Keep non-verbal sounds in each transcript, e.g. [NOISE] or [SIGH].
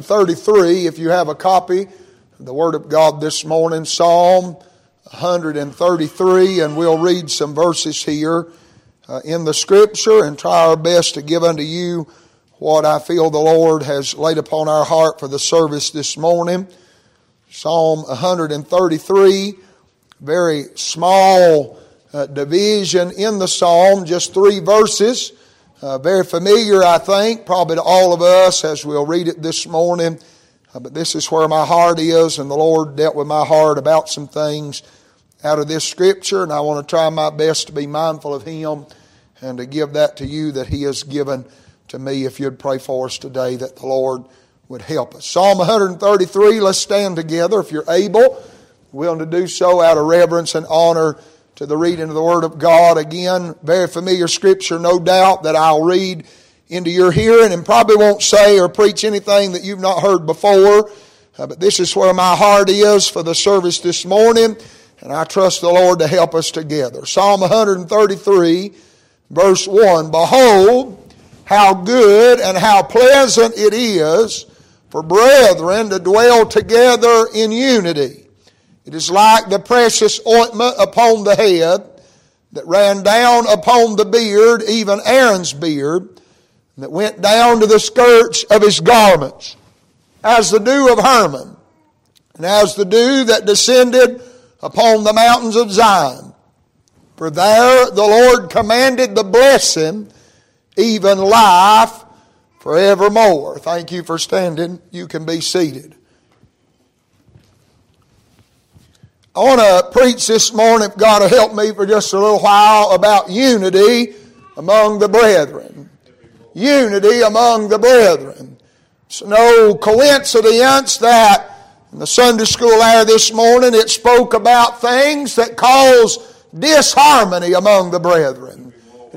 33, if you have a copy of the Word of God this morning, Psalm 133, and we'll read some verses here uh, in the Scripture and try our best to give unto you what I feel the Lord has laid upon our heart for the service this morning. Psalm 133, very small uh, division in the Psalm, just three verses. Uh, very familiar, I think, probably to all of us as we'll read it this morning. Uh, but this is where my heart is, and the Lord dealt with my heart about some things out of this scripture, and I want to try my best to be mindful of Him and to give that to you that He has given to me. If you'd pray for us today, that the Lord would help us. Psalm 133, let's stand together if you're able, willing to do so out of reverence and honor to the reading of the Word of God. Again, very familiar scripture, no doubt, that I'll read into your hearing and probably won't say or preach anything that you've not heard before. Uh, but this is where my heart is for the service this morning, and I trust the Lord to help us together. Psalm 133, verse 1 Behold, how good and how pleasant it is for brethren to dwell together in unity. It is like the precious ointment upon the head that ran down upon the beard, even Aaron's beard, that went down to the skirts of his garments, as the dew of Hermon, and as the dew that descended upon the mountains of Zion. For there the Lord commanded the blessing, even life forevermore. Thank you for standing. You can be seated. I want to preach this morning, if God will help me for just a little while, about unity among the brethren. Unity among the brethren. It's no coincidence that in the Sunday school hour this morning it spoke about things that cause disharmony among the brethren,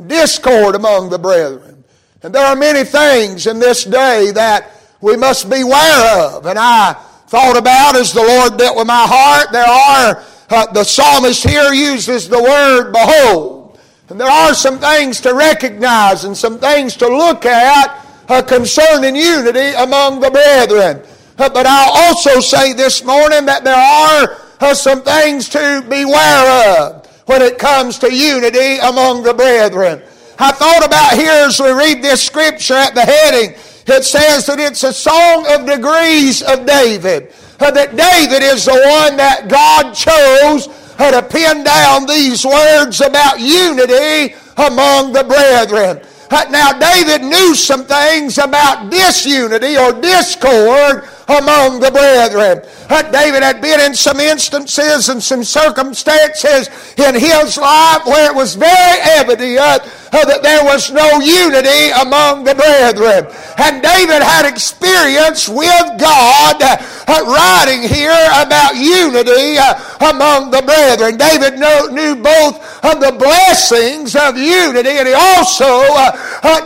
discord among the brethren. And there are many things in this day that we must beware of. And I thought about as the Lord dealt with my heart. There are, uh, the psalmist here uses the word behold. And there are some things to recognize and some things to look at uh, concerning unity among the brethren. Uh, but I'll also say this morning that there are uh, some things to beware of when it comes to unity among the brethren. I thought about here as we read this scripture at the heading it says that it's a song of degrees of David. Uh, that David is the one that God chose uh, to pin down these words about unity among the brethren. Uh, now, David knew some things about disunity or discord among the brethren. Uh, David had been in some instances and some circumstances in his life where it was very evident uh, that there was no unity among the brethren. And David had experience with God uh, writing here about unity uh, among the brethren. David knew, both of the blessings of unity and he also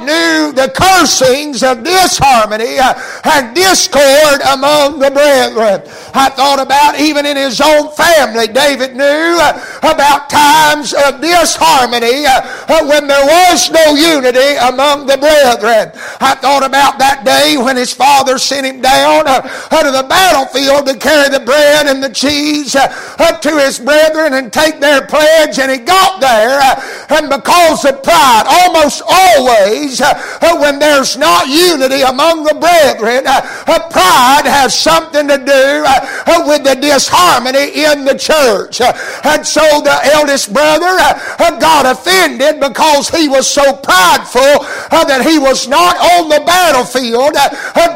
knew the cursings of disharmony and discord among the brethren. I thought about even in his own family, David knew uh, about times of disharmony uh, uh, when there was no unity among the brethren. I thought about that day when his father sent him down uh, uh, to the battlefield to carry the bread and the cheese up to his brethren and take their pledge, and he got there, and because of pride, almost always when there's not unity among the brethren, pride has something to do uh, with the disharmony in the church. Uh, and so the eldest brother uh, got offended because he was so prideful that he was not on the battlefield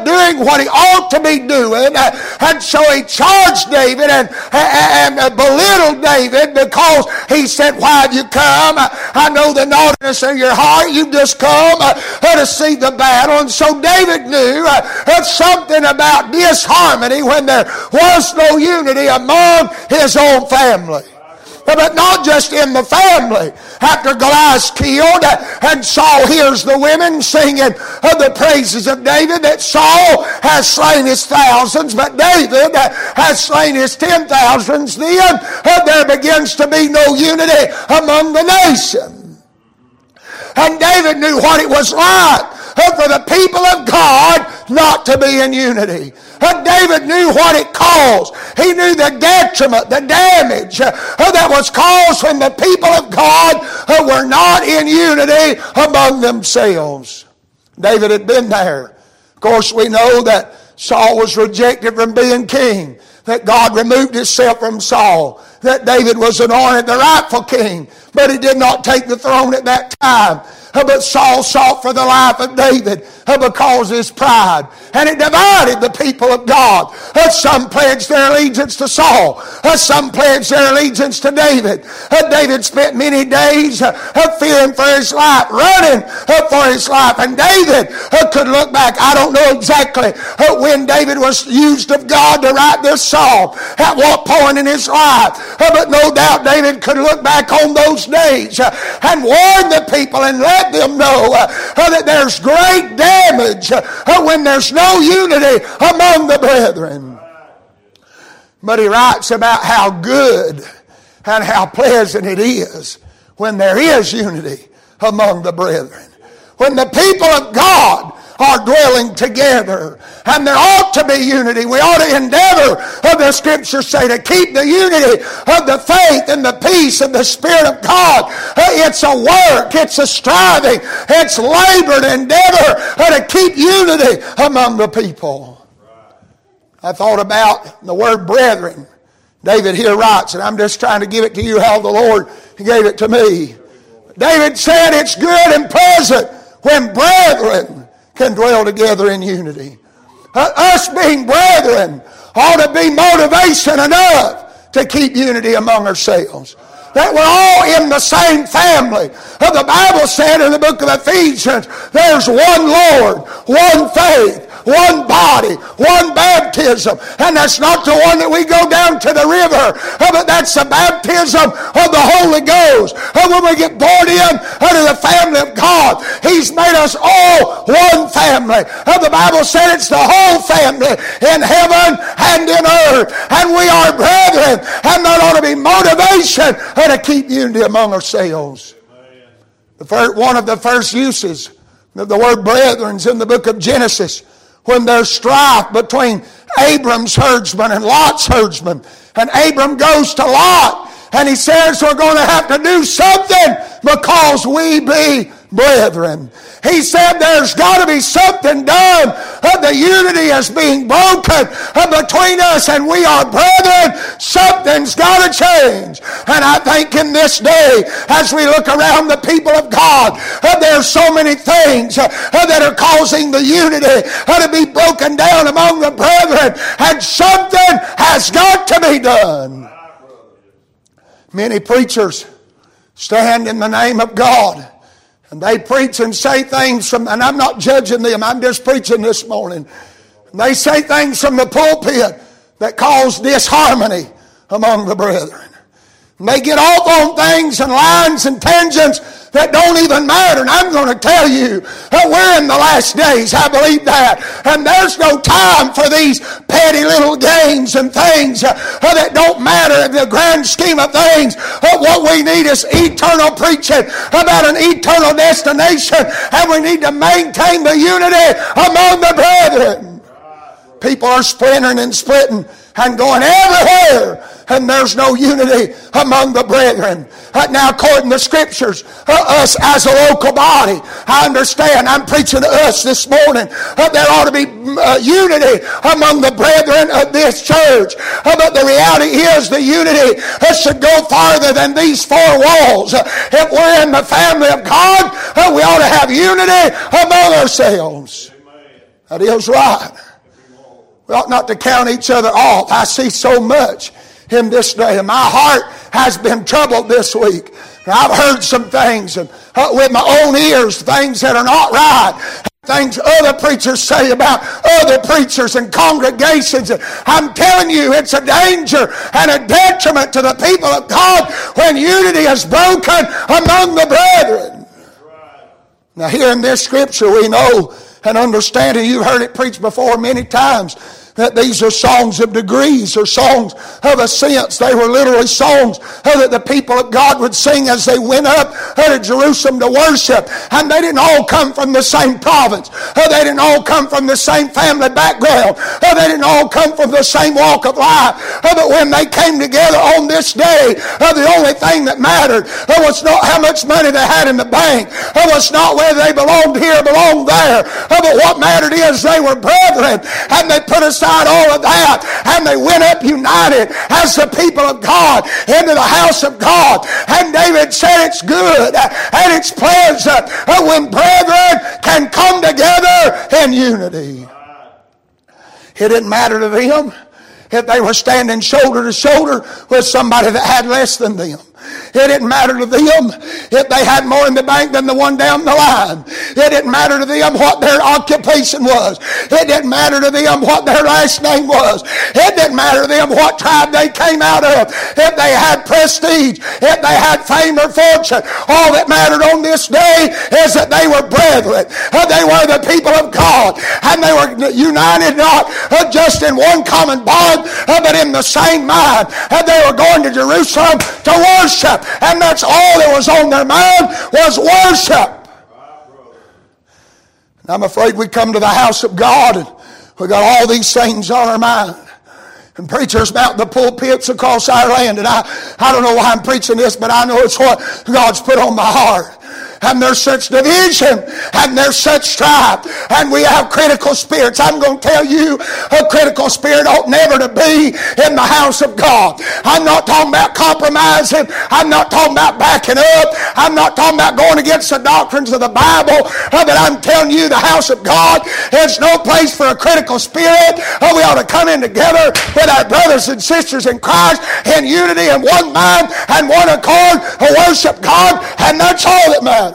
doing what he ought to be doing. And so he charged David and, and belittled David because he said, Why have you come? I know the naughtiness of your heart. You've just come to see the battle. And so David knew something about disharmony when there was no unity among his own family but not just in the family. After Goliath killed and Saul hears the women singing of the praises of David that Saul has slain his thousands, but David has slain his ten thousands, then uh, there begins to be no unity among the nation. And David knew what it was like for the people of God not to be in unity. Uh, David knew what it caused. He knew the detriment, the damage uh, that was caused when the people of God uh, were not in unity among themselves. David had been there. Of course, we know that Saul was rejected from being king, that God removed himself from Saul, that David was anointed the rightful king, but he did not take the throne at that time. But Saul sought for the life of David because of his pride. And it divided the people of God. Some pledged their allegiance to Saul. Some pledged their allegiance to David. David spent many days fearing for his life, running for his life. And David could look back. I don't know exactly when David was used of God to write this psalm, at what point in his life. But no doubt David could look back on those days and warn the people and let let them know uh, that there's great damage uh, when there's no unity among the brethren. But he writes about how good and how pleasant it is when there is unity among the brethren. When the people of God are dwelling together. And there ought to be unity. We ought to endeavor, of the scriptures say, to keep the unity of the faith and the peace of the Spirit of God. Uh, it's a work, it's a striving, it's labor to endeavor uh, to keep unity among the people. I thought about the word brethren. David here writes, and I'm just trying to give it to you how the Lord gave it to me. David said it's good and pleasant when brethren can dwell together in unity. Uh, us being brethren ought to be motivation enough to keep unity among ourselves. That we're all in the same family. The Bible said in the book of Ephesians, there's one Lord, one faith, one body, one baptism. And that's not the one that we go down to the river, uh, but that's the baptism of the Holy Ghost. And when we get born in under the family of God, He's made us all one family. And the Bible said it's the whole family in heaven and in earth. And we are brethren. And that ought to be motivation uh, to keep unity among ourselves. The first, one of the first uses of the word brethren is in the book of Genesis when there's strife between Abram's herdsmen and Lot's herdsmen. And Abram goes to Lot and he says, We're going to have to do something because we be brethren. He said there's got to be something done. Uh, the unity is being broken uh, between us and we are brethren. Something's got to change. And I think in this day, as we look around the people of God, uh, there's so many things that are causing the unity to be broken down among the brethren. And something has got to be done. Many preachers stand in the name of God and they preach and say things from, and I'm not judging them, I'm just preaching this morning. And they say things from the pulpit that cause disharmony among the brethren. And they get off on things and lines and tangents that don't even matter. And I'm going to tell you that we're in the last days. I believe that. And there's no time for these petty little games and things uh, that don't matter in the grand scheme of things. What we need is eternal preaching about an eternal destination. And we need to maintain the unity among the brethren. People are splintering and splitting and going everywhere and there's no unity among the brethren. Uh, now, according to scriptures, uh, us as a local body, I understand, I'm preaching to us this morning, uh, there ought to be uh, unity among the brethren of this church. But the reality is the unity should go farther than these four walls. if we're in the family of God, we ought to have unity among ourselves. That is right. We ought not to count each other off. I see so much him this day. And my heart has been troubled this week. I've heard some things and uh, with my own ears, things that are not right. Things other preachers say about other preachers and congregations. I'm telling you, it's a danger and a detriment to the people of God when unity is broken among the brethren. Now, here in this scripture, we know and understand, and you've heard it preached before many times that these are songs of degrees or songs of ascents. They were literally songs that the people of God would sing as they went up uh, to Jerusalem to worship. And they didn't all come from the same province. Uh, they didn't all come from the same family background. Uh, they didn't all come from the same walk of life. But when they came together on this day, the only thing that mattered was not how much money they had in the bank. It was not whether they belonged here or belonged there. But what mattered is they were brethren. And they put aside all of that. And they went up united as the people of God into the house of God. And David said it's good and it's pleasant when brethren can come together in unity. It didn't matter to them if they were standing shoulder to shoulder with somebody that had less than them. It didn't matter to them if they had more in the bank than the one down the line. It didn't matter to them what their occupation was. It didn't matter to them what their last name was. It didn't matter to them what tribe they came out of. If they had prestige, if they had fame or fortune. All that mattered on this day is that they were brethren. They were the people of God. And they were united not just in one common bond, but in the same mind. And they were going to Jerusalem to worship worship. And that's all that was on their mind was worship. And I'm afraid we come to the house of God and we got all these things on our mind. And preachers mount the pulpits across our land. And I, I don't know why I'm preaching this, but I know it's what God's put on my heart and there's such division and there's such strife and we have critical spirits. I'm going to tell you a critical spirit ought never to be in the house of God. I'm not talking about compromising. I'm not talking about backing up. I'm not talking about going against the doctrines of the Bible. Uh, but I'm telling you the house of God is no place for a critical spirit. Uh, we ought to come in together with our brothers and sisters in Christ in unity and one mind and one accord to worship God and that's all that matters.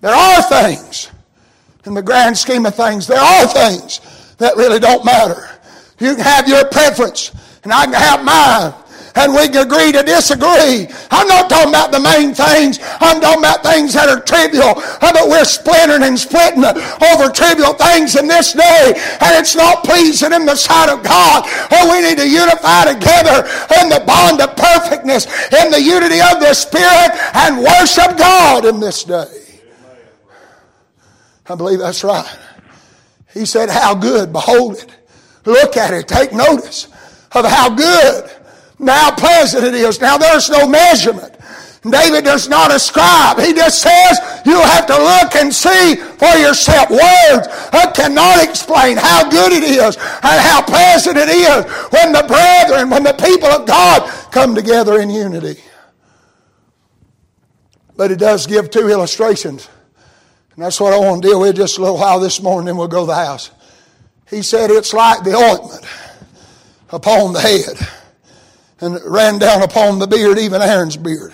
There are things, in the grand scheme of things, there are things that really don't matter. You can have your preference, and I can have mine and we can agree to disagree. I'm not talking about the main things. I'm talking about things that are trivial. Uh, but we're splintering and splitting over trivial things in this day, and it's not pleasing in the sight of God. And we need to unify together in the bond of perfectness, in the unity of the Spirit, and worship God in this day. I believe that's right. He said, How good, behold it. Look at it, take notice of how good, now pleasant it is. Now there's no measurement. David does not ascribe. He just says you have to look and see for yourself. Words cannot explain how good it is and how pleasant it is when the brethren, when the people of God come together in unity. But it does give two illustrations and that's what I want to deal with just a little while this morning, then we'll go to the house. He said it's like the ointment upon the head, and ran down upon the beard, even Aaron's beard,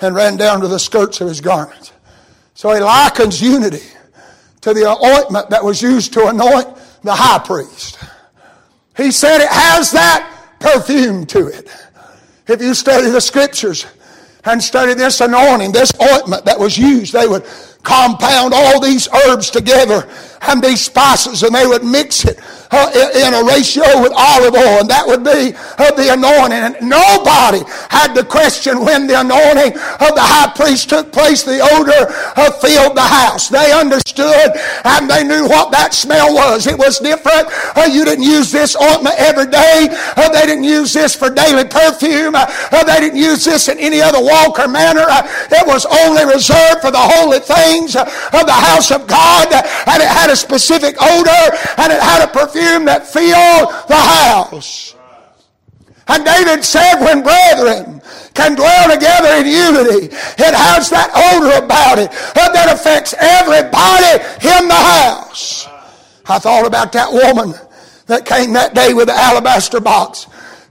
and ran down to the skirts of his garments. So he likens unity to the ointment that was used to anoint the high priest. He said it has that perfume to it. If you study the scriptures and study this anointing, this ointment that was used, they would compound all these herbs together and these spices and they would mix it in a ratio with olive oil and that would be uh, the anointing. And nobody had to question when the anointing of the high priest took place. The odor filled the house. They understood and they knew what that smell was. It was different. Uh, you didn't use this ointment every day. Uh, they didn't use this for daily perfume. Uh, they didn't use this in any other walk or manner. It was only reserved for the holy things of the house of God and it had a specific odor and it had a perfume that filled the house. And David said, when brethren can dwell together in unity, it has that odor about it uh, that affects everybody in the house. I thought about that woman that came that day with the alabaster box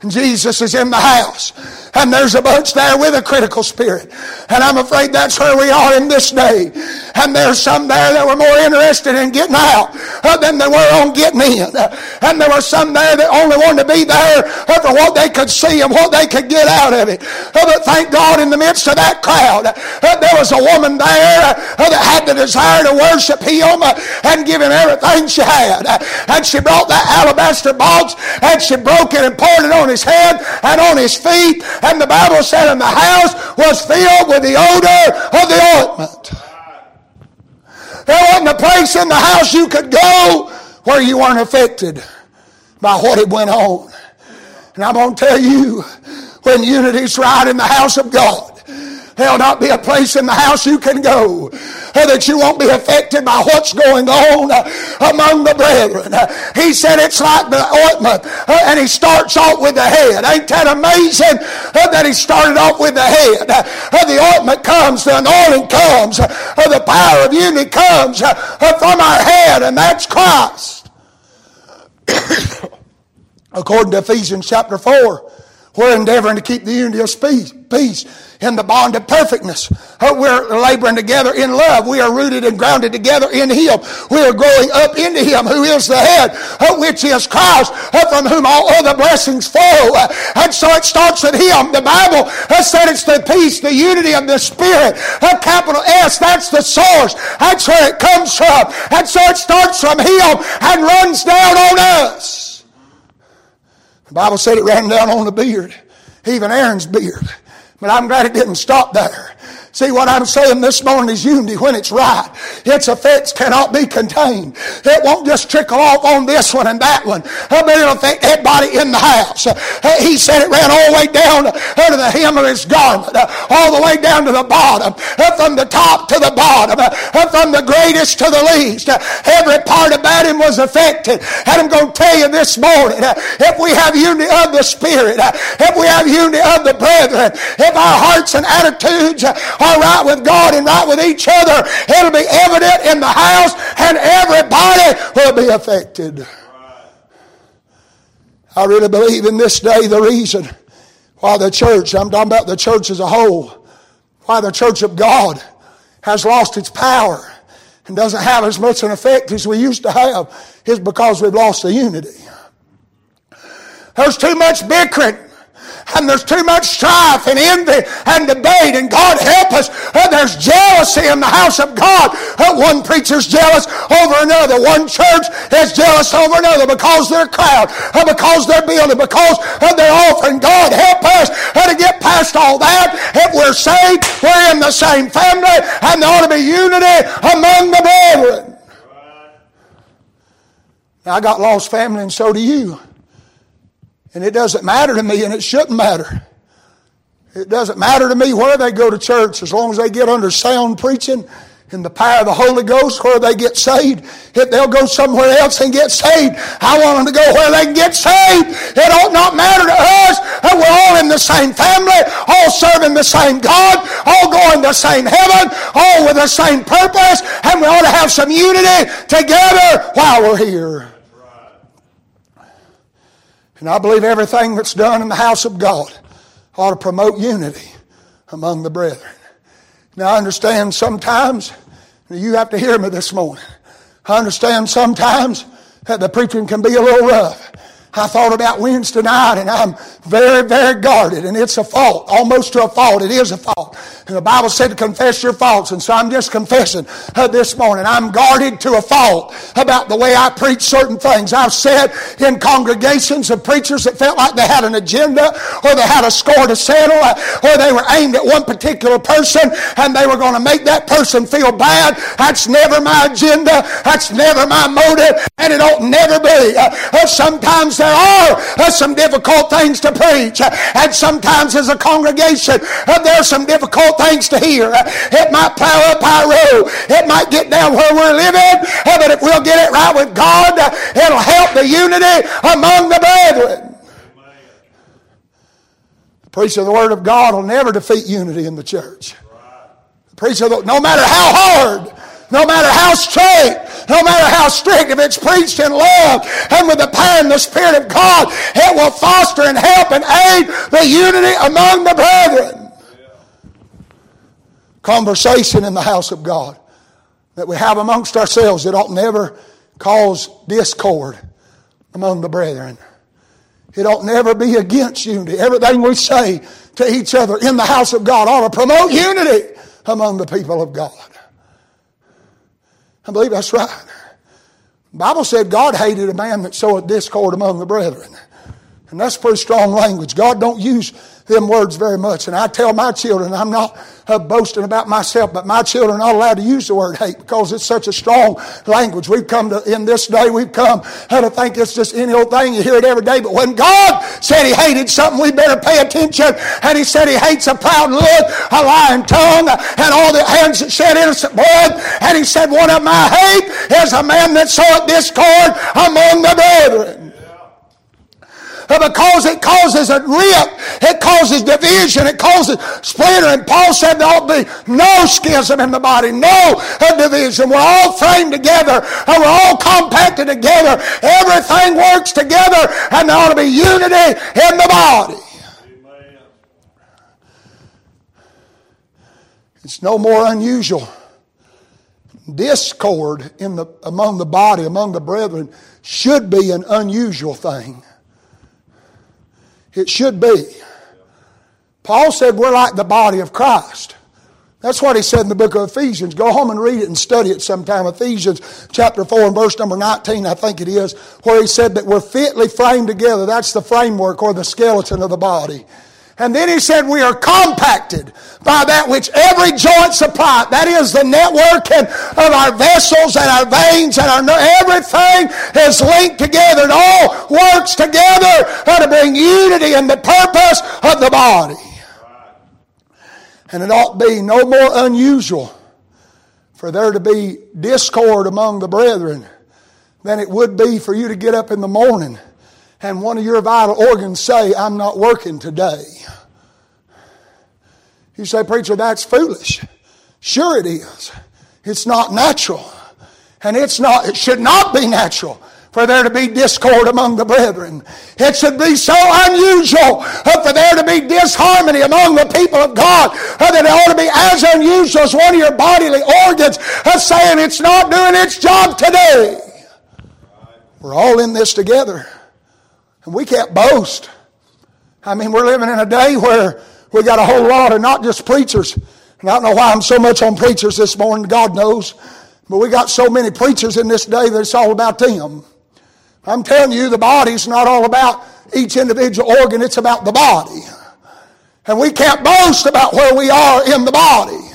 Jesus is in the house. And there's a bunch there with a critical spirit. And I'm afraid that's where we are in this day. And there's some there that were more interested in getting out uh, than they were on getting in. And there were some there that only wanted to be there uh, for what they could see and what they could get out of it. Uh, but thank God in the midst of that crowd, there was a woman there that had the desire to worship Him and give Him everything she had. And she brought that alabaster box and she broke it and poured it on his head and on his feet and the Bible said, and the house was filled with the odor of the ointment. There wasn't a place in the house you could go where you weren't affected by what had went on. And I'm going to tell you, when unity's right in the house of God, There'll not be a place in the house you can go uh, that you won't be affected by what's going on uh, among the brethren. Uh, he said it's like the ointment, and he starts off with the head. Ain't that amazing that he started off with the head? The ointment comes, the anointing comes, the power of unity comes from our head, and that's Christ. [COUGHS] According to Ephesians chapter 4, we're endeavoring to keep the unity of peace in the bond of perfectness. We're laboring together in love. We are rooted and grounded together in Him. We are growing up into Him who is the head, which is Christ, from whom all other blessings flow. And so it starts with Him. The Bible has said it's the peace, the unity of the Spirit. A capital S, that's the source. That's where it comes from. And so it starts from Him and runs down on us. The Bible said it ran down on the beard, even Aaron's beard. But I'm glad it didn't stop there. See, what I'm saying this morning is unity when it's right. Its effects cannot be contained. It won't just trickle off on this one and that one, How many will affect everybody in the house. He said it ran all the way down under the hem of his garment, all the way down to the bottom, from the top to the bottom, from the greatest to the least. Every part about him was affected. And I'm going to tell you this morning, if we have unity of the Spirit, if we have unity of the brethren, if our hearts and attitudes are right with God and right with each other, it'll be evident in the house and everybody will be affected. I really believe in this day the reason why the church, I'm talking about the church as a whole, why the church of God has lost its power and doesn't have as much an effect as we used to have is because we've lost the unity. There's too much bickering and there's too much strife and envy and debate. And God help us, uh, there's jealousy in the house of God. Uh, one preacher's jealous over another. One church is jealous over another because they're crowd, uh, because they're building, because they're offering. God help us to get past all that. If we're saved, we're in the same family, and there ought to be unity among the brethren. I got lost family, and so do you. And it doesn't matter to me, and it shouldn't matter. It doesn't matter to me where they go to church as long as they get under sound preaching in the power of the Holy Ghost where they get saved. If they'll go somewhere else and get saved, I want them to go where they can get saved. It ought not matter to us. And we're all in the same family, all serving the same God, all going to the same heaven, all with the same purpose, and we ought to have some unity together while we're here. And I believe everything that's done in the house of God ought to promote unity among the brethren. Now, I understand sometimes, you have to hear me this morning. I understand sometimes that the preaching can be a little rough. I thought about Wednesday night and I'm very, very guarded and it's a fault, almost to a fault. It is a fault. And the Bible said to confess your faults and so I'm just confessing uh, this morning. I'm guarded to a fault about the way I preach certain things. I've said in congregations of preachers that felt like they had an agenda or they had a score to settle uh, or they were aimed at one particular person and they were going to make that person feel bad. That's never my agenda. That's never my motive and it ought never be. Uh, uh sometimes there are some difficult things to preach. And sometimes as a congregation, there are some difficult things to hear. It might plow up our road. It might get down where we're living. But if we'll get it right with God, it'll help the unity among the brethren. The preacher of the Word of God will never defeat unity in the church. The preacher, no matter how hard, no matter how straight, no matter how strict, if it's preached in love and with the power and the Spirit of God, it will foster and help and aid the unity among the brethren. Conversation in the house of God that we have amongst ourselves, it ought never cause discord among the brethren. It ought never be against unity. Everything we say to each other in the house of God ought to promote unity among the people of God. I believe that's right. The Bible said God hated a man that soweth discord among the brethren. And that's pretty strong language. God don't use them words very much. And I tell my children, I'm not uh, boasting about myself, but my children are not allowed to use the word hate because it's such a strong language. We've come to, in this day, we've come to think it's just any old thing. You hear it every day. But when God said He hated something, we better pay attention. And He said He hates a proud look, a lying tongue, and all the hands that shed innocent blood. And He said, one of my hate is a man that soweth discord among the brethren because it causes a rip, it causes division, it causes splinter. And Paul said there ought to be no schism in the body, no division. We're all framed together, and we're all compacted together. Everything works together, and there ought to be unity in the body. It's no more unusual. Discord in the, among the body, among the brethren, should be an unusual thing. It should be. Paul said we're like the body of Christ. That's what he said in the book of Ephesians. Go home and read it and study it sometime. Ephesians chapter 4 and verse number 19, I think it is, where he said that we're fitly framed together. That's the framework or the skeleton of the body. And then he said, We are compacted by that which every joint supply. That is the networking of our vessels and our veins and our everything is linked together and all works together to bring unity in the purpose of the body. And it ought to be no more unusual for there to be discord among the brethren than it would be for you to get up in the morning and one of your vital organs say, I'm not working today. You say, Preacher, that's foolish. Sure it is. It's not natural. And it's not, it should not be natural for there to be discord among the brethren. It should be so unusual uh, for there to be disharmony among the people of God uh, that it ought to be as unusual as one of your bodily organs uh, saying it's not doing its job today. We're all in this together. And we can't boast. I mean, we're living in a day where we got a whole lot of not just preachers. And I don't know why I'm so much on preachers this morning, God knows. But we got so many preachers in this day that it's all about them. I'm telling you, the body's not all about each individual organ, it's about the body. And we can't boast about where we are in the body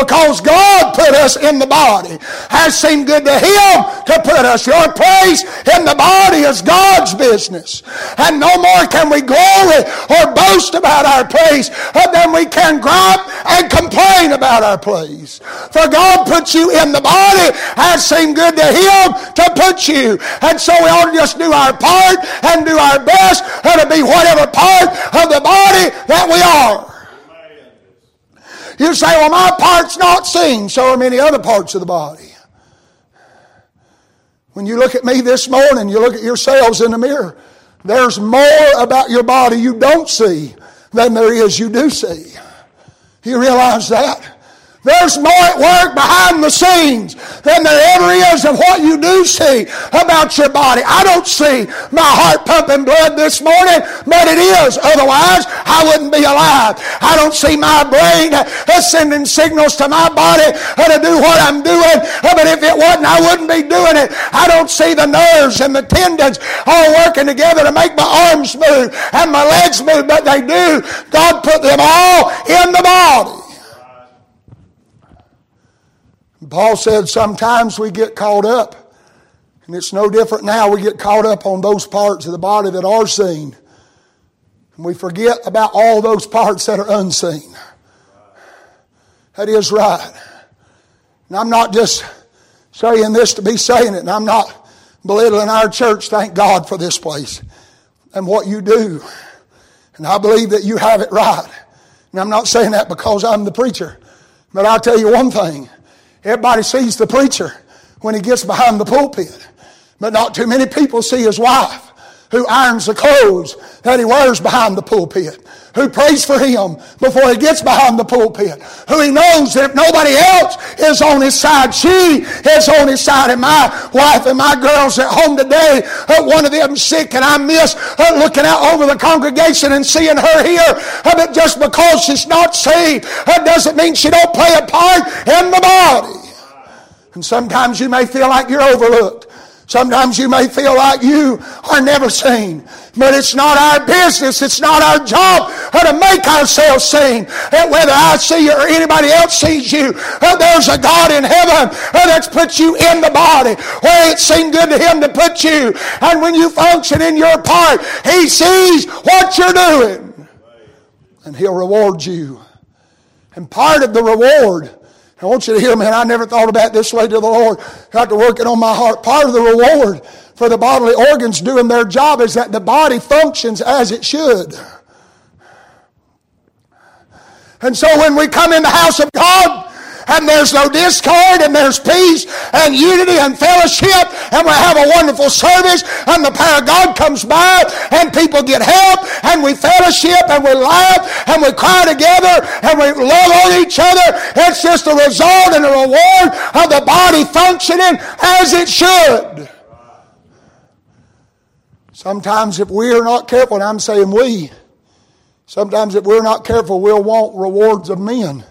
because God put us in the body. Has seemed good to Him to put us. Your place in the body is God's business. And no more can we glory or boast about our place than we can gripe and complain about our place. For God put you in the body. Has seemed good to Him to put you. And so we ought to just do our part and do our best to be whatever part of the body that we are. You say, well, my part's not seen, so are many other parts of the body. When you look at me this morning, you look at yourselves in the mirror, there's more about your body you don't see than there is you do see. You realize that? There's more at work behind the scenes than there ever is of what you do see about your body. I don't see my heart pumping blood this morning, but it is. Otherwise, I wouldn't be alive. I don't see my brain sending signals to my body to do what I'm doing, but if it wasn't, I wouldn't be doing it. I don't see the nerves and the tendons all working together to make my arms move and my legs move, but they do. God put them all in the body. Paul said sometimes we get caught up, and it's no different now. We get caught up on those parts of the body that are seen, and we forget about all those parts that are unseen. That is right. And I'm not just saying this to be saying it, and I'm not belittling our church. Thank God for this place and what you do. And I believe that you have it right. And I'm not saying that because I'm the preacher. But I'll tell you one thing Everybody sees the preacher, when he gets behind the pulpit. But not too many people see his wife who irons the clothes that he wears behind the pulpit, who prays for him before he gets behind the pulpit, who he knows that if nobody else is on his side, she is on his side. And my wife and my girls at home today, uh, one of them sick, and I miss uh, looking out over the congregation and seeing her here. But just because she's not saved that doesn't mean she don't play a part in the body. And sometimes you may feel like you're overlooked. Sometimes you may feel like you are never seen, but it's not our business. It's not our job to make ourselves seen. And whether I see you or anybody else sees you, uh, there's a God in heaven uh, that's put you in the body where it seemed good to Him to put you. And when you function in your part, He sees what you're doing, and He'll reward you. And part of the reward I want you to hear, man, I never thought about this way to the Lord. Got to work it on my heart. Part of the reward for the bodily organs doing their job is that the body functions as it should. And so when we come in the house of God, and there's no discord and there's peace and unity and fellowship and we have a wonderful service and the power of God comes by and people get help and we fellowship and we laugh and we cry together and we love on each other. It's just a result and a reward of the body functioning as it should. Sometimes if we're not careful, and I'm saying we, sometimes if we're not careful, we'll want rewards of men.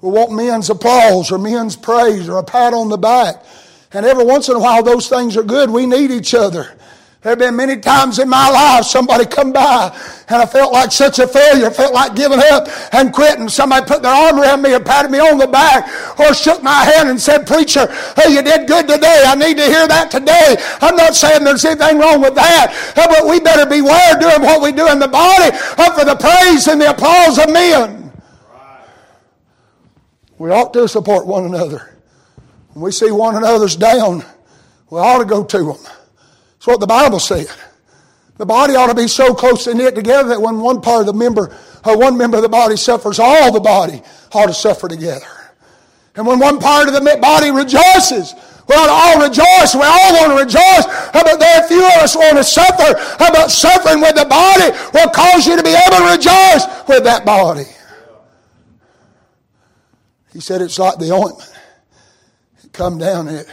We want men's applause or men's praise or a pat on the back. And every once in a while, those things are good. We need each other. There have been many times in my life somebody come by and I felt like such a failure, felt like giving up and quitting. Somebody put their arm around me or patted me on the back or shook my hand and said, Preacher, hey, you did good today. I need to hear that today. I'm not saying there's anything wrong with that, but we better beware doing what we do in the body for the praise and the applause of men. We ought to support one another. When we see one another's down, we ought to go to them. That's what the Bible said. The body ought to be so closely knit together that when one part of the member, or one member of the body suffers, all the body ought to suffer together. And when one part of the body rejoices, we ought to all rejoice. We all want to rejoice. But there are few of us want to suffer. But suffering with the body will cause you to be able to rejoice with that body. He said it's like the ointment. It come down and it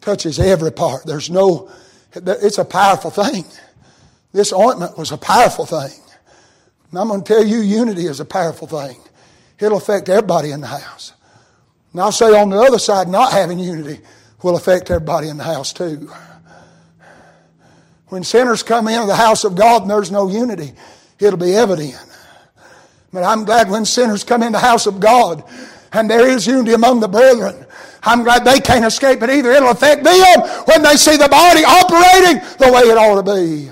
touches every part. There's no, it's a powerful thing. This ointment was a powerful thing. And I'm going to tell you, unity is a powerful thing. It'll affect everybody in the house. And I'll say on the other side, not having unity will affect everybody in the house too. When sinners come into the house of God and there's no unity, it'll be evident. But I'm glad when sinners come in the house of God and there is unity among the brethren. I'm glad they can't escape it either. It'll affect them when they see the body operating the way it ought to be.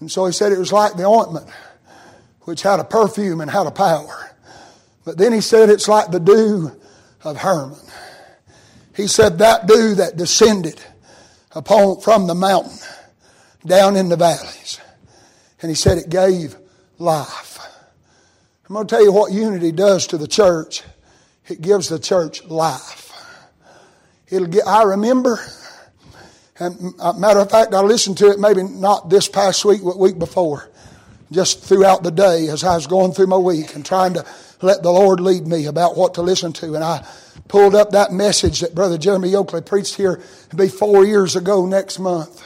And so he said it was like the ointment, which had a perfume and had a power. But then he said it's like the dew of Hermon. He said that dew that descended upon from the mountain down in the valleys. And he said it gave life. I'm going to tell you what unity does to the church. It gives the church life. It'll get, I remember, and uh, matter of fact, I listened to it maybe not this past week, but week before, just throughout the day as I was going through my week and trying to let the Lord lead me about what to listen to. And I pulled up that message that Brother Jeremy Oakley preached here, be four years ago next month.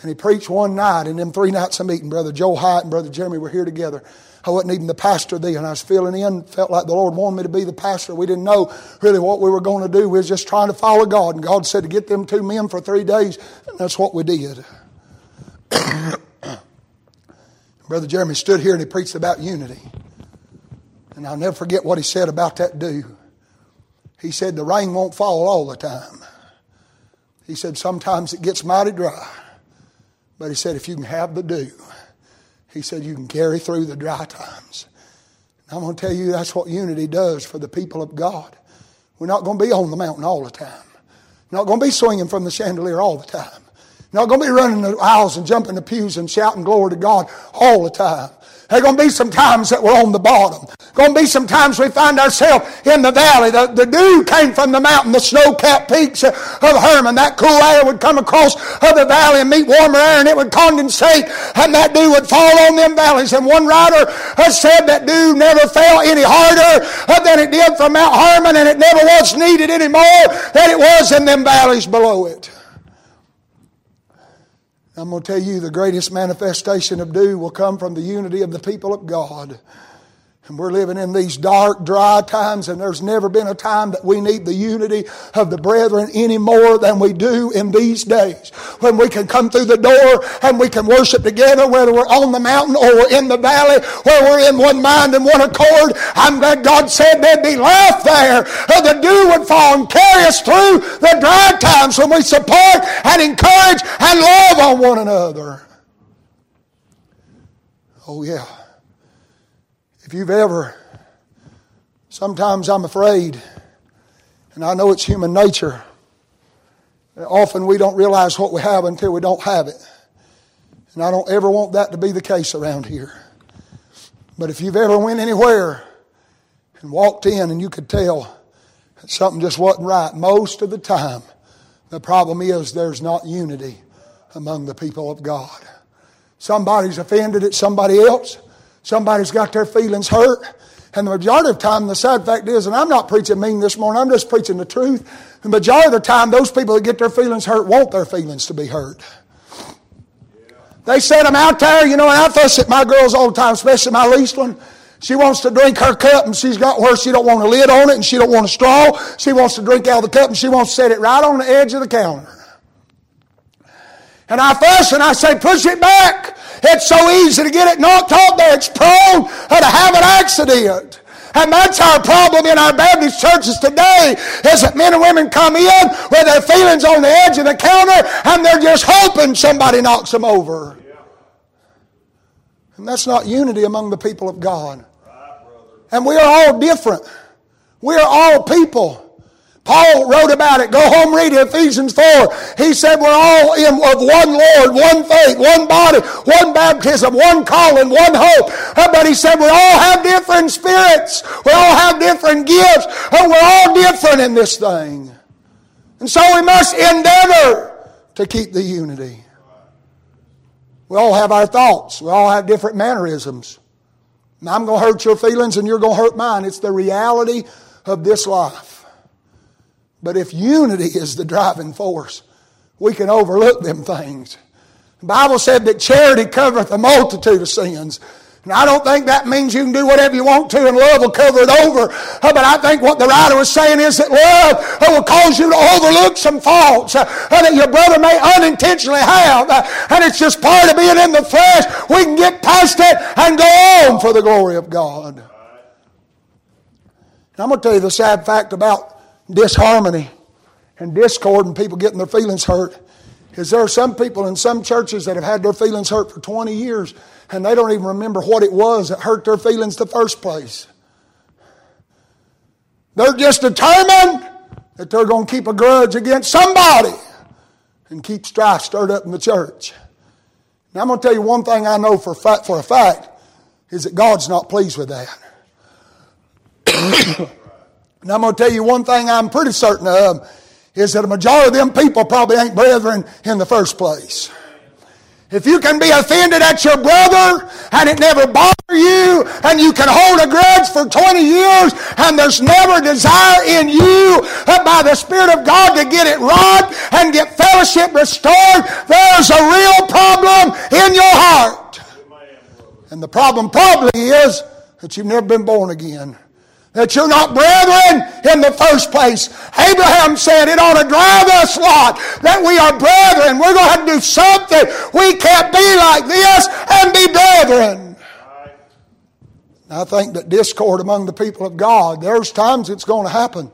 And he preached one night, and them three nights of meeting. Brother Joe Hyatt and Brother Jeremy were here together. I wasn't even the pastor then. And I was filling in, felt like the Lord wanted me to be the pastor. We didn't know really what we were going to do. We was just trying to follow God. And God said to get them two men for three days. And that's what we did. [COUGHS] Brother Jeremy stood here and he preached about unity. And I'll never forget what he said about that dew. He said, The rain won't fall all the time. He said, Sometimes it gets mighty dry. But he said, If you can have the dew, he said, You can carry through the dry times. And I'm going to tell you that's what unity does for the people of God. We're not going to be on the mountain all the time. We're not going to be swinging from the chandelier all the time. We're not going to be running the aisles and jumping the pews and shouting glory to God all the time. There are going to be some times that we're on the bottom. Going to be some times we find ourselves in the valley. The, the dew came from the mountain, the snow-capped peaks of Hermon. That cool air would come across the valley and meet warmer air and it would condensate and that dew would fall on them valleys. And one writer has said that dew never fell any harder than it did from Mount Hermon and it never was needed any more than it was in them valleys below it. I'm going to tell you the greatest manifestation of dew will come from the unity of the people of God. And we're living in these dark, dry times, and there's never been a time that we need the unity of the brethren any more than we do in these days. When we can come through the door and we can worship together, whether we're on the mountain or we're in the valley, where we're in one mind and one accord. I'm glad God said there'd be life there. Uh, the dew would fall and carry us through the dry times when we support and encourage and love on one another. Oh, yeah. If you've ever, sometimes I'm afraid, and I know it's human nature, often we don't realize what we have until we don't have it. And I don't ever want that to be the case around here. But if you've ever went anywhere and walked in and you could tell that something just wasn't right, most of the time, the problem is there's not unity among the people of God. Somebody's offended at somebody else. Somebody's got their feelings hurt. And the majority of the time, the sad fact is, and I'm not preaching mean this morning, I'm just preaching the truth. The majority of the time, those people that get their feelings hurt want their feelings to be hurt. They set them out there, you know, and I fuss at my girls all the time, especially my least one. She wants to drink her cup and she's got where she don't want a lid on it and she don't want a straw. She wants to drink out of the cup and she wants to set it right on the edge of the counter. And I fuss and I say, push it back. It's so easy to get it knocked off there. It's prone uh, to have an accident. And that's our problem in our Baptist churches today is that men and women come in with their feelings on the edge of the counter and they're just hoping somebody knocks them over. And that's not unity among the people of God. And we are all different. We are all people. Paul wrote about it. Go home, read Ephesians 4. He said we're all in of one Lord, one faith, one body, one baptism, one calling, one hope. Uh, but he said we all have different spirits. We all have different gifts. And we're all different in this thing. And so we must endeavor to keep the unity. We all have our thoughts. We all have different mannerisms. I'm going to hurt your feelings and you're going to hurt mine. It's the reality of this life. But if unity is the driving force, we can overlook them things. The Bible said that charity covereth a multitude of sins. And I don't think that means you can do whatever you want to and love will cover it over. But I think what the writer was saying is that love will cause you to overlook some faults that your brother may unintentionally have. And it's just part of being in the flesh. We can get past it and go on for the glory of God. And I'm going to tell you the sad fact about disharmony and discord and people getting their feelings hurt is there are some people in some churches that have had their feelings hurt for 20 years and they don't even remember what it was that hurt their feelings the first place. They're just determined that they're going to keep a grudge against somebody and keep strife stirred up in the church. Now I'm going to tell you one thing I know for, for a fact is that God's not pleased with that. [COUGHS] And I'm going to tell you one thing I'm pretty certain of is that a majority of them people probably ain't brethren in the first place. If you can be offended at your brother and it never bothers you and you can hold a grudge for 20 years and there's never desire in you uh, by the Spirit of God to get it right and get fellowship restored, there's a real problem in your heart. And the problem probably is that you've never been born again that you're not brethren in the first place. Abraham said it ought to drive us lot that we are brethren. We're going to have to do something. We can't be like this and be brethren. I think that discord among the people of God, there's times it's going to happen.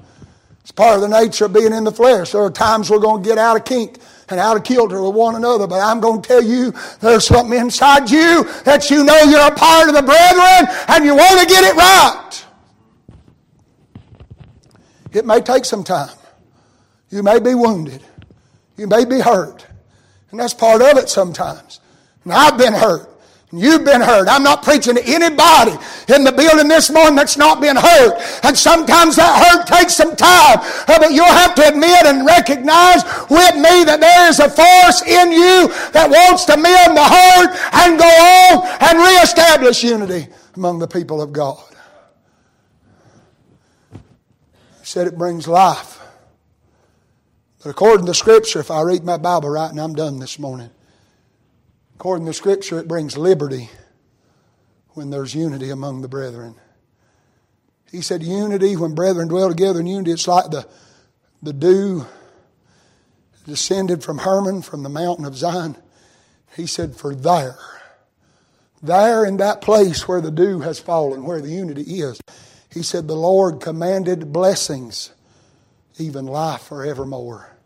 It's part of the nature of being in the flesh. There are times we're going to get out of kink and out of kilter with one another. But I'm going to tell you, there's something inside you that you know you're a part of the brethren and you want to get it right. It may take some time. You may be wounded. You may be hurt. And that's part of it sometimes. And I've been hurt. You've been hurt. I'm not preaching to anybody in the building this morning that's not been hurt. And sometimes that hurt takes some time. Uh, but you'll have to admit and recognize with me that there is a force in you that wants to mend the hurt and go on and reestablish unity among the people of God. He said it brings life. But according to Scripture, if I read my Bible right, and I'm done this morning, According to Scripture, it brings liberty when there's unity among the brethren. He said, Unity, when brethren dwell together in unity, it's like the, the dew descended from Hermon, from the mountain of Zion. He said, For there, there in that place where the dew has fallen, where the unity is, he said, The Lord commanded blessings, even life forevermore.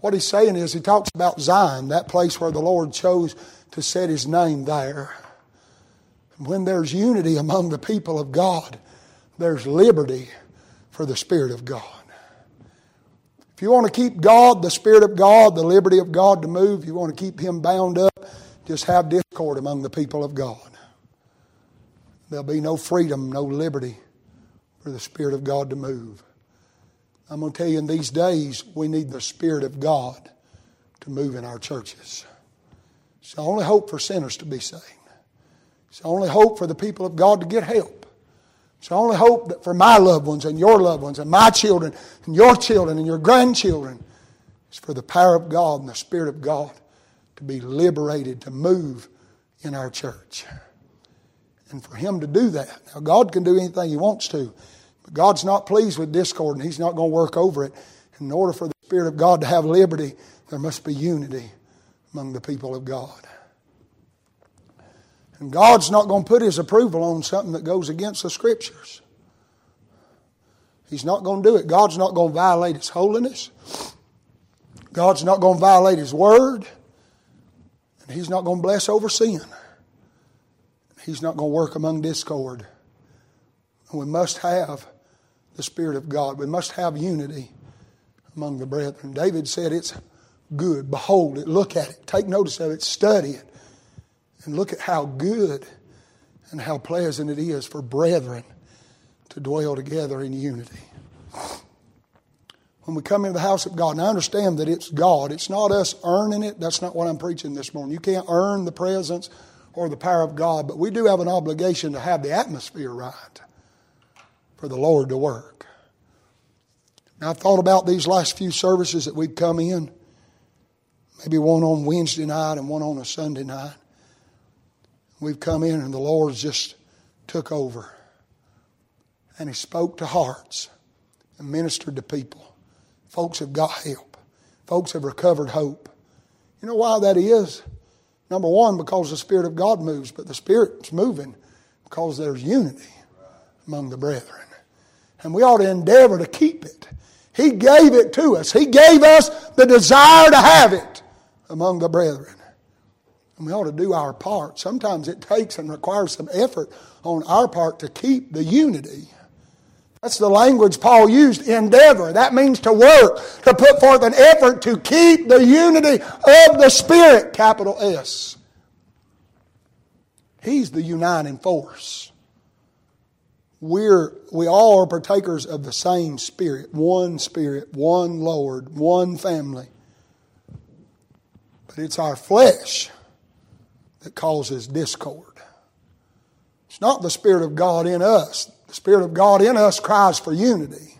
What he's saying is, he talks about Zion, that place where the Lord chose to set his name there. When there's unity among the people of God, there's liberty for the Spirit of God. If you want to keep God, the Spirit of God, the liberty of God to move, you want to keep Him bound up, just have discord among the people of God. There'll be no freedom, no liberty for the Spirit of God to move. I'm going to tell you in these days, we need the Spirit of God to move in our churches. It's the only hope for sinners to be saved. It's the only hope for the people of God to get help. It's the only hope that for my loved ones and your loved ones and my children and your children and your grandchildren is for the power of God and the Spirit of God to be liberated, to move in our church. And for Him to do that. Now, God can do anything He wants to. But God's not pleased with discord and He's not going to work over it. In order for the Spirit of God to have liberty, there must be unity among the people of God. And God's not going to put His approval on something that goes against the Scriptures. He's not going to do it. God's not going to violate His holiness. God's not going to violate His Word. And He's not going to bless over sin. He's not going to work among discord. We must have the Spirit of God. We must have unity among the brethren. David said it's good. Behold it, look at it, take notice of it, study it, and look at how good and how pleasant it is for brethren to dwell together in unity. When we come into the house of God, and I understand that it's God, it's not us earning it. That's not what I'm preaching this morning. You can't earn the presence or the power of God, but we do have an obligation to have the atmosphere right for the Lord to work. Now, I've thought about these last few services that we've come in, maybe one on Wednesday night and one on a Sunday night. We've come in and the Lord just took over. And He spoke to hearts and ministered to people. Folks have got help, folks have recovered hope. You know why that is? Number one, because the Spirit of God moves, but the Spirit's moving because there's unity among the brethren and we ought to endeavor to keep it. He gave it to us. He gave us the desire to have it among the brethren. And we ought to do our part. Sometimes it takes and requires some effort on our part to keep the unity. That's the language Paul used, endeavor. That means to work, to put forth an effort to keep the unity of the Spirit, capital S. He's the uniting force we're, we all are partakers of the same Spirit, one Spirit, one Lord, one family. But it's our flesh that causes discord. It's not the Spirit of God in us. The Spirit of God in us cries for unity,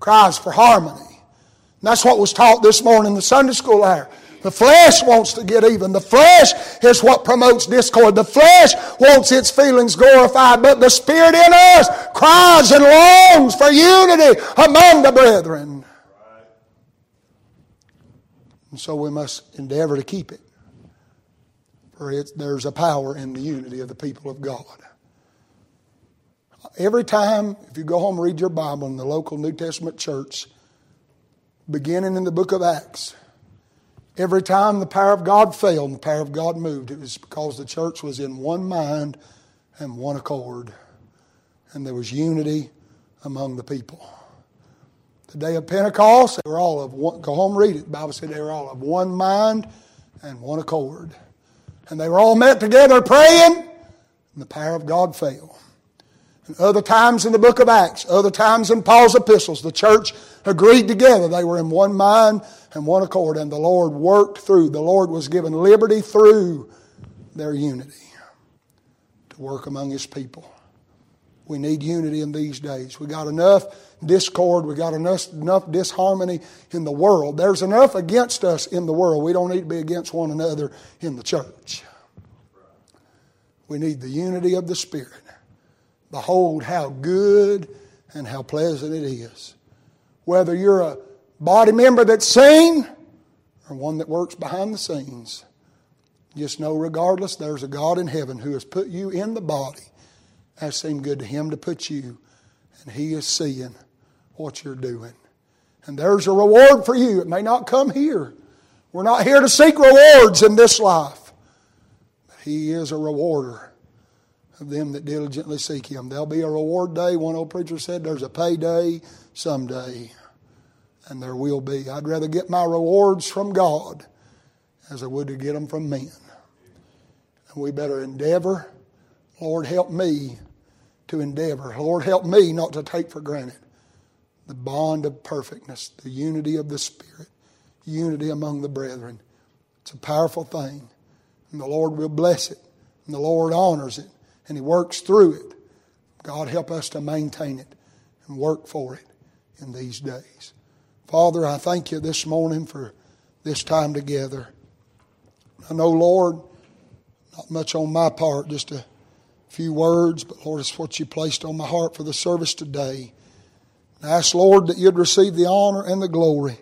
cries for harmony. And that's what was taught this morning in the Sunday school hour. The flesh wants to get even. The flesh is what promotes discord. The flesh wants its feelings glorified, but the Spirit in us cries and longs for unity among the brethren. And so we must endeavor to keep it. For it, there's a power in the unity of the people of God. Every time, if you go home and read your Bible in the local New Testament church, beginning in the book of Acts, Every time the power of God failed and the power of God moved, it was because the church was in one mind and one accord. And there was unity among the people. The day of Pentecost, they were all of one, go home read it. The Bible said they were all of one mind and one accord. And they were all met together praying, and the power of God fell. Other times in the book of Acts, other times in Paul's epistles, the church agreed together. They were in one mind and one accord, and the Lord worked through. The Lord was given liberty through their unity to work among His people. We need unity in these days. We got enough discord, we got enough, enough disharmony in the world. There's enough against us in the world. We don't need to be against one another in the church. We need the unity of the Spirit. Behold, how good and how pleasant it is. Whether you're a body member that's seen or one that works behind the scenes, just know, regardless, there's a God in heaven who has put you in the body. That seemed good to Him to put you, and He is seeing what you're doing. And there's a reward for you. It may not come here. We're not here to seek rewards in this life. He is a rewarder of them that diligently seek Him. There'll be a reward day. One old preacher said there's a payday someday. And there will be. I'd rather get my rewards from God as I would to get them from men. And we better endeavor. Lord, help me to endeavor. Lord, help me not to take for granted the bond of perfectness, the unity of the Spirit, unity among the brethren. It's a powerful thing. And the Lord will bless it. And the Lord honors it. And He works through it. God help us to maintain it and work for it in these days. Father, I thank you this morning for this time together. I know, Lord, not much on my part, just a few words, but Lord, it's what you placed on my heart for the service today. I ask, Lord, that you'd receive the honor and the glory.